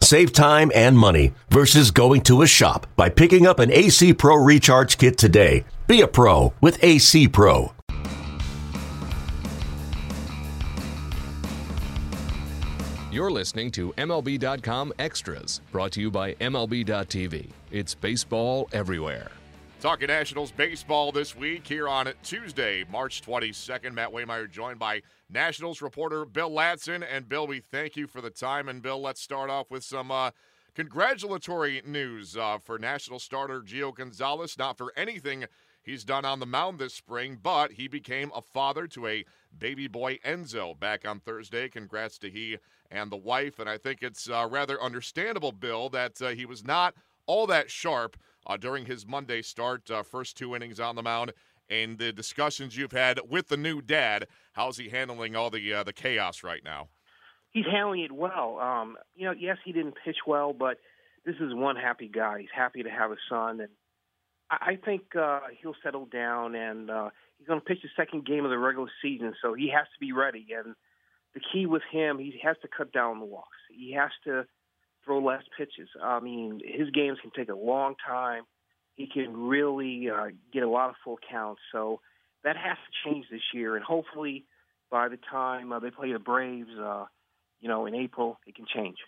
Save time and money versus going to a shop by picking up an AC Pro Recharge Kit today. Be a pro with AC Pro. You're listening to MLB.com Extras, brought to you by MLB.tv. It's baseball everywhere. Talking Nationals baseball this week here on Tuesday, March 22nd. Matt Waymeyer joined by Nationals reporter Bill Ladson. And Bill, we thank you for the time. And Bill, let's start off with some uh, congratulatory news uh, for National starter Gio Gonzalez. Not for anything he's done on the mound this spring, but he became a father to a baby boy Enzo back on Thursday. Congrats to he and the wife. And I think it's uh, rather understandable, Bill, that uh, he was not all that sharp uh, during his Monday start, uh, first two innings on the mound. And the discussions you've had with the new dad, how's he handling all the uh, the chaos right now? He's handling it well. Um, you know, yes, he didn't pitch well, but this is one happy guy. He's happy to have a son, and I think uh, he'll settle down and uh, he's going to pitch the second game of the regular season, so he has to be ready. And the key with him, he has to cut down the walks. He has to throw less pitches. I mean, his games can take a long time. He can really uh, get a lot of full counts. So that has to change this year, and hopefully by the time uh, they play the Braves, uh, you know, in April, it can change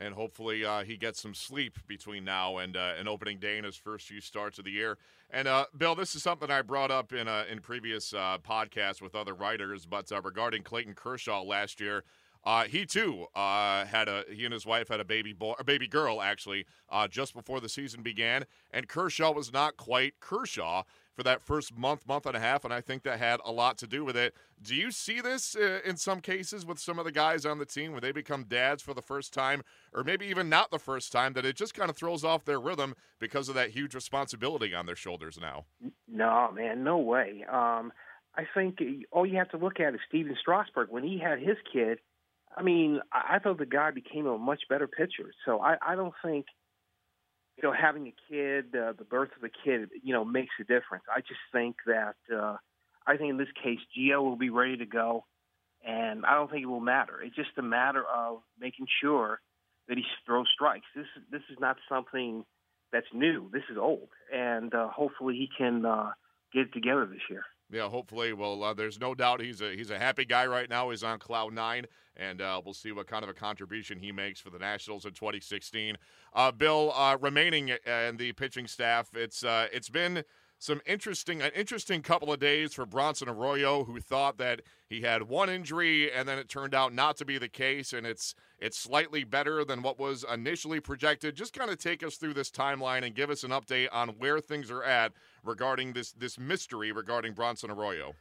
and hopefully uh, he gets some sleep between now and uh, an opening day in his first few starts of the year. And uh, Bill, this is something I brought up in in previous uh, podcasts with other writers, but regarding Clayton Kershaw last year. He too had a he and his wife had a baby boy, a baby girl actually, just before the season began, and Kershaw was not quite Kershaw for that first month, month and a half, and I think that had a lot to do with it. Do you see this uh, in some cases with some of the guys on the team where they become dads for the first time, or maybe even not the first time, that it just kind of throws off their rhythm because of that huge responsibility on their shoulders now? No, man, no way. Um, I think all you have to look at is Stephen Strasburg. When he had his kid, I mean, I thought the guy became a much better pitcher. So I, I don't think – you know, having a kid, uh, the birth of a kid, you know, makes a difference. I just think that uh, I think in this case, Gio will be ready to go, and I don't think it will matter. It's just a matter of making sure that he throws strikes. This this is not something that's new. This is old, and uh, hopefully he can uh, get it together this year. Yeah, hopefully. Well, uh, there's no doubt he's a he's a happy guy right now. He's on cloud nine, and uh, we'll see what kind of a contribution he makes for the Nationals in 2016. Uh, Bill, uh, remaining in the pitching staff, it's uh, it's been some interesting an interesting couple of days for Bronson Arroyo, who thought that he had one injury and then it turned out not to be the case, and it's it's slightly better than what was initially projected. Just kind of take us through this timeline and give us an update on where things are at regarding this this mystery regarding Bronson Arroyo.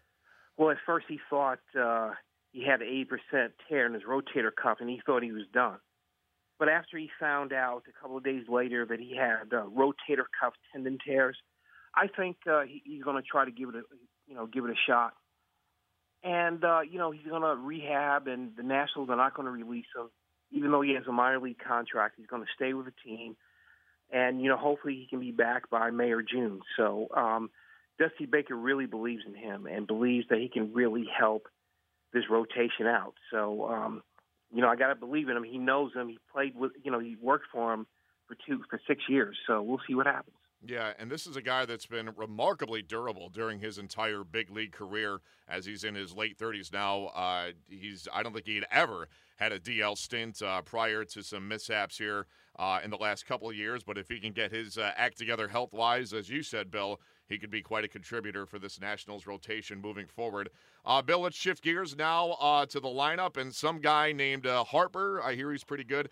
Well, at first he thought uh, he had an 80% tear in his rotator cuff, and he thought he was done. But after he found out a couple of days later that he had uh, rotator cuff tendon tears, I think uh, he, he's going to try to give it a you know give it a shot. And uh, you know he's going to rehab, and the Nationals are not going to release him, even though he has a minor league contract. He's going to stay with the team, and you know hopefully he can be back by May or June. So um, Dusty Baker really believes in him and believes that he can really help this rotation out. So um, you know I got to believe in him. He knows him. He played with you know he worked for him for two for six years. So we'll see what happens. Yeah, and this is a guy that's been remarkably durable during his entire big league career. As he's in his late 30s now, uh, he's I don't think he'd ever had a DL stint uh, prior to some mishaps here uh, in the last couple of years. But if he can get his uh, act together health wise, as you said, Bill, he could be quite a contributor for this Nationals rotation moving forward. Uh, Bill, let's shift gears now uh, to the lineup and some guy named Harper. I hear he's pretty good.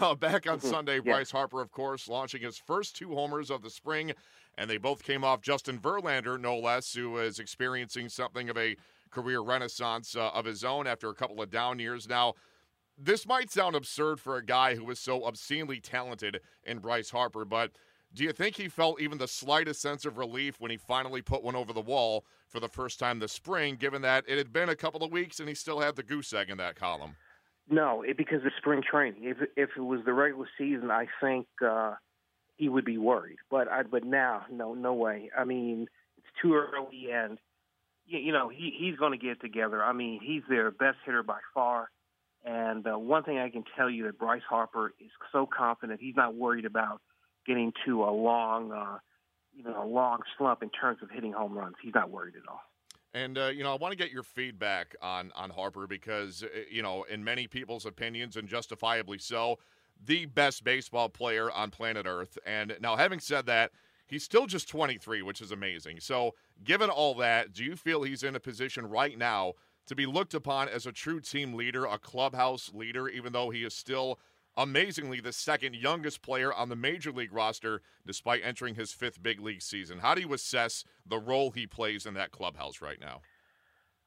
Uh, back on mm-hmm. Sunday, yeah. Bryce Harper, of course, launching his first two homers of the spring, and they both came off Justin Verlander, no less, who is experiencing something of a career renaissance uh, of his own after a couple of down years. Now, this might sound absurd for a guy who was so obscenely talented in Bryce Harper, but Do you think he felt even the slightest sense of relief when he finally put one over the wall for the first time this spring, given that it had been a couple of weeks and he still had the goose egg in that column? No, it, because of spring training. If if it was the regular season, I think uh, he would be worried. But I, but now, no, no way. I mean, it's too early, and you, you know he he's going to get together. I mean, he's their best hitter by far. And uh, one thing I can tell you that Bryce Harper is so confident. He's not worried about getting to a long, uh, you know, a long slump in terms of hitting home runs. He's not worried at all. And uh, you know, I want to get your feedback on on Harper because uh, you know, in many people's opinions, and justifiably so, the best baseball player on planet Earth. And now, having said that, he's still just 23, which is amazing. So, given all that, do you feel he's in a position right now to be looked upon as a true team leader, a clubhouse leader, even though he is still amazingly the second youngest player on the major league roster despite entering his fifth big league season. How do you assess the role he plays in that clubhouse right now?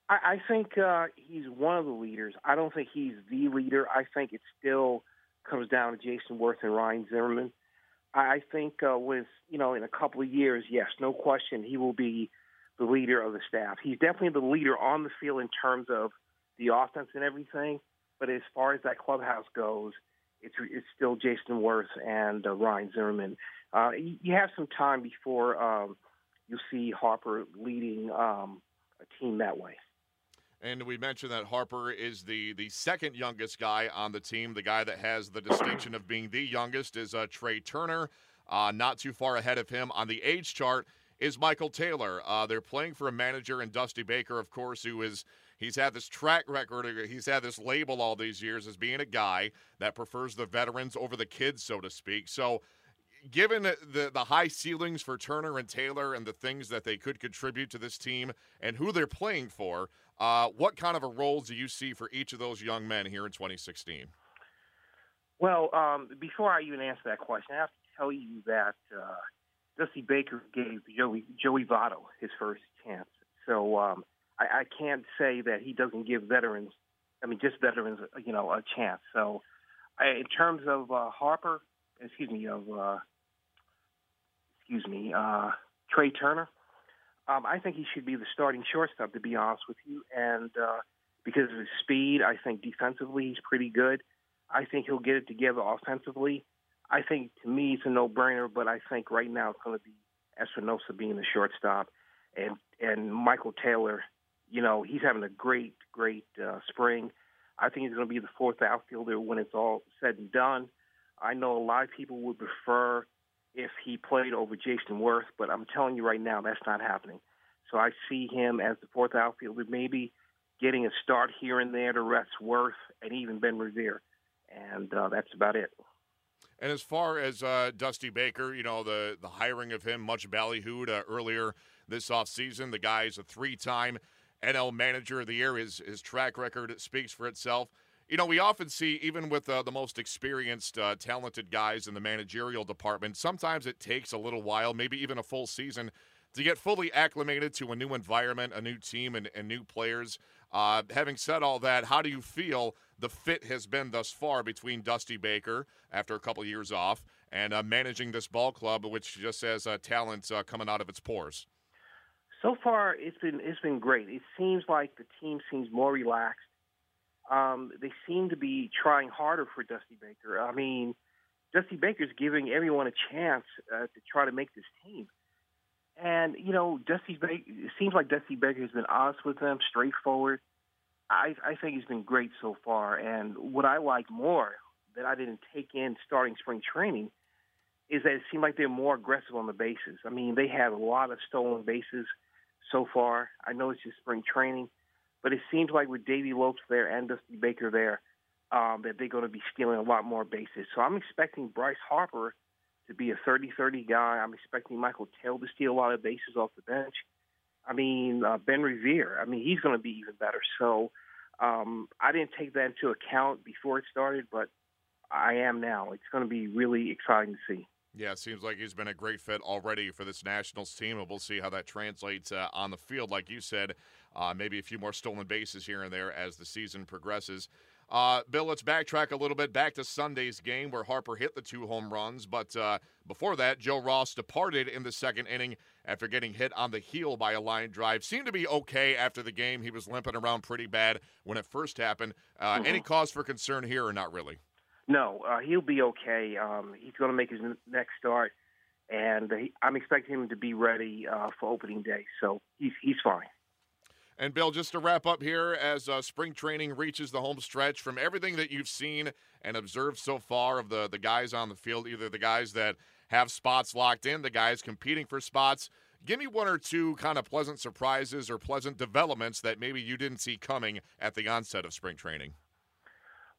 I, I think uh, he's one of the leaders. I don't think he's the leader. I think it still comes down to Jayson Werth and Ryan Zimmerman. I think uh, with you know in a couple of years, yes, no question, he will be the leader of the staff. He's definitely the leader on the field in terms of the offense and everything. But as far as that clubhouse goes, it's it's still Jayson Werth and uh, Ryan Zimmerman. Uh, you, have some time before um, you see Harper leading um, a team that way. And we mentioned that Harper is the the second youngest guy on the team. The guy that has the distinction of being the youngest is uh, Trea Turner. Uh, not too far ahead of him on the age chart is Michael Taylor. Uh, they're playing for a manager in Dusty Baker, of course, who is He's had this track record, he's had this label all these years as being a guy that prefers the veterans over the kids, so to speak. So, given the, the high ceilings for Turner and Taylor and the things that they could contribute to this team and who they're playing for, uh, what kind of a role do you see for each of those young men here in 2016? Well, um, before I even answer that question, I have to tell you that uh, Dusty Baker gave Joey Joey Votto his first chance. So um, I, I can't say that he doesn't give veterans, I mean, just veterans, you know, a chance. So, I, in terms of uh, Harper, excuse me, of uh, excuse me, uh, Trea Turner, um, I think he should be the starting shortstop. To be honest with you, and uh, because of his speed, I think defensively he's pretty good. I think he'll get it together offensively. I think to me it's a no-brainer, but I think right now it's going to be Espinosa being the shortstop, and and Michael Taylor you know, he's having a great, great uh, spring. I think he's going to be the fourth outfielder when it's all said and done. I know a lot of people would prefer if he played over Jayson Werth, but I'm telling you right now, that's not happening. So I see him as the fourth outfielder, maybe getting a start here and there to rest Werth and even Ben Revere. And uh, that's about it. And as far as uh, Dusty Baker, you know, the, the hiring of him, much ballyhooed uh, earlier this offseason. The guy is a three time NL Manager of the Year. His his track record speaks for itself. You know, we often see, even with uh, the most experienced, uh, talented guys in the managerial department, sometimes it takes a little while, maybe even a full season, to get fully acclimated to a new environment, a new team, and, and new players. Uh, having said all that, how do you feel the fit has been thus far between Dusty Baker, after a couple of years off, and uh, managing this ball club, which just has uh, talent uh, coming out of its pores? so far it's been it's been great. It seems like the team seems more relaxed. Um, they seem to be trying harder for Dusty Baker. I mean, Dusty Baker's giving everyone a chance uh, to try to make this team. And you know, Dusty Baker. It seems like Dusty Baker has been honest with them, straightforward. I, I think he's been great so far. And what I like more that I didn't take in starting spring training is that it seemed like they're more aggressive on the bases. I mean, they had a lot of stolen bases so far. I know it's just spring training, but it seems like with Davey Lopes there and Dusty Baker there, um, that they're going to be stealing a lot more bases. So I'm expecting Bryce Harper to be a 30-30 guy. I'm expecting Michael Taylor to steal a lot of bases off the bench. I mean, uh, Ben Revere. I mean, he's going to be even better. So um, I didn't take that into account before it started, but I am now. It's going to be really exciting to see. Yeah, it seems like he's been a great fit already for this Nationals team, and we'll see how that translates uh, on the field. Like you said, uh, maybe a few more stolen bases here and there as the season progresses. Uh, Bill, let's backtrack a little bit back to Sunday's game where Harper hit the two home runs. But uh, before that, Joe Ross departed in the second inning after getting hit on the heel by a line drive. Seemed to be okay after the game. He was limping around pretty bad when it first happened. Uh, mm-hmm. Any cause for concern here or not really? No, uh, he'll be okay. Um, he's going to make his next start, and he, I'm expecting him to be ready uh, for opening day. So he's he's fine. And Bill, just to wrap up here, as uh, spring training reaches the home stretch, from everything that you've seen and observed so far of the the guys on the field, either the guys that have spots locked in, the guys competing for spots, give me one or two kind of pleasant surprises or pleasant developments that maybe you didn't see coming at the onset of spring training.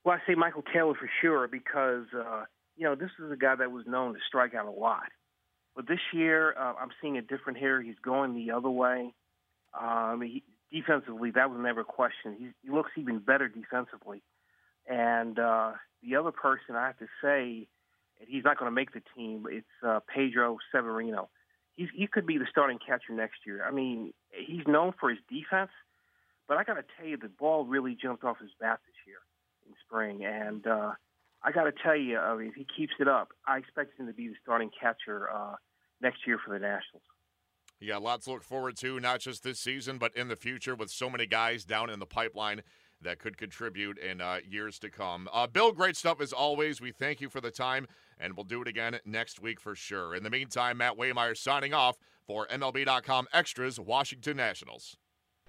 Well, I say Michael Taylor for sure because uh, you know this is a guy that was known to strike out a lot, but this year uh, I'm seeing a different here. He's going the other way. Um, he, defensively, that was never a question. He, he looks even better defensively. And uh, the other person I have to say, and he's not going to make the team. It's uh, Pedro Severino. He's, he could be the starting catcher next year. I mean, he's known for his defense, but I got to tell you, the ball really jumped off his bat this year in spring, and uh, I got to tell you, I mean, if he keeps it up, I expect him to be the starting catcher uh, next year for the Nationals. Yeah, lots to look forward to, not just this season, but in the future with so many guys down in the pipeline that could contribute in uh, years to come. Uh, Bill, great stuff as always. We thank you for the time, and we'll do it again next week for sure. In the meantime, Matt Waymeyer signing off for MLB.com Extras, Washington Nationals.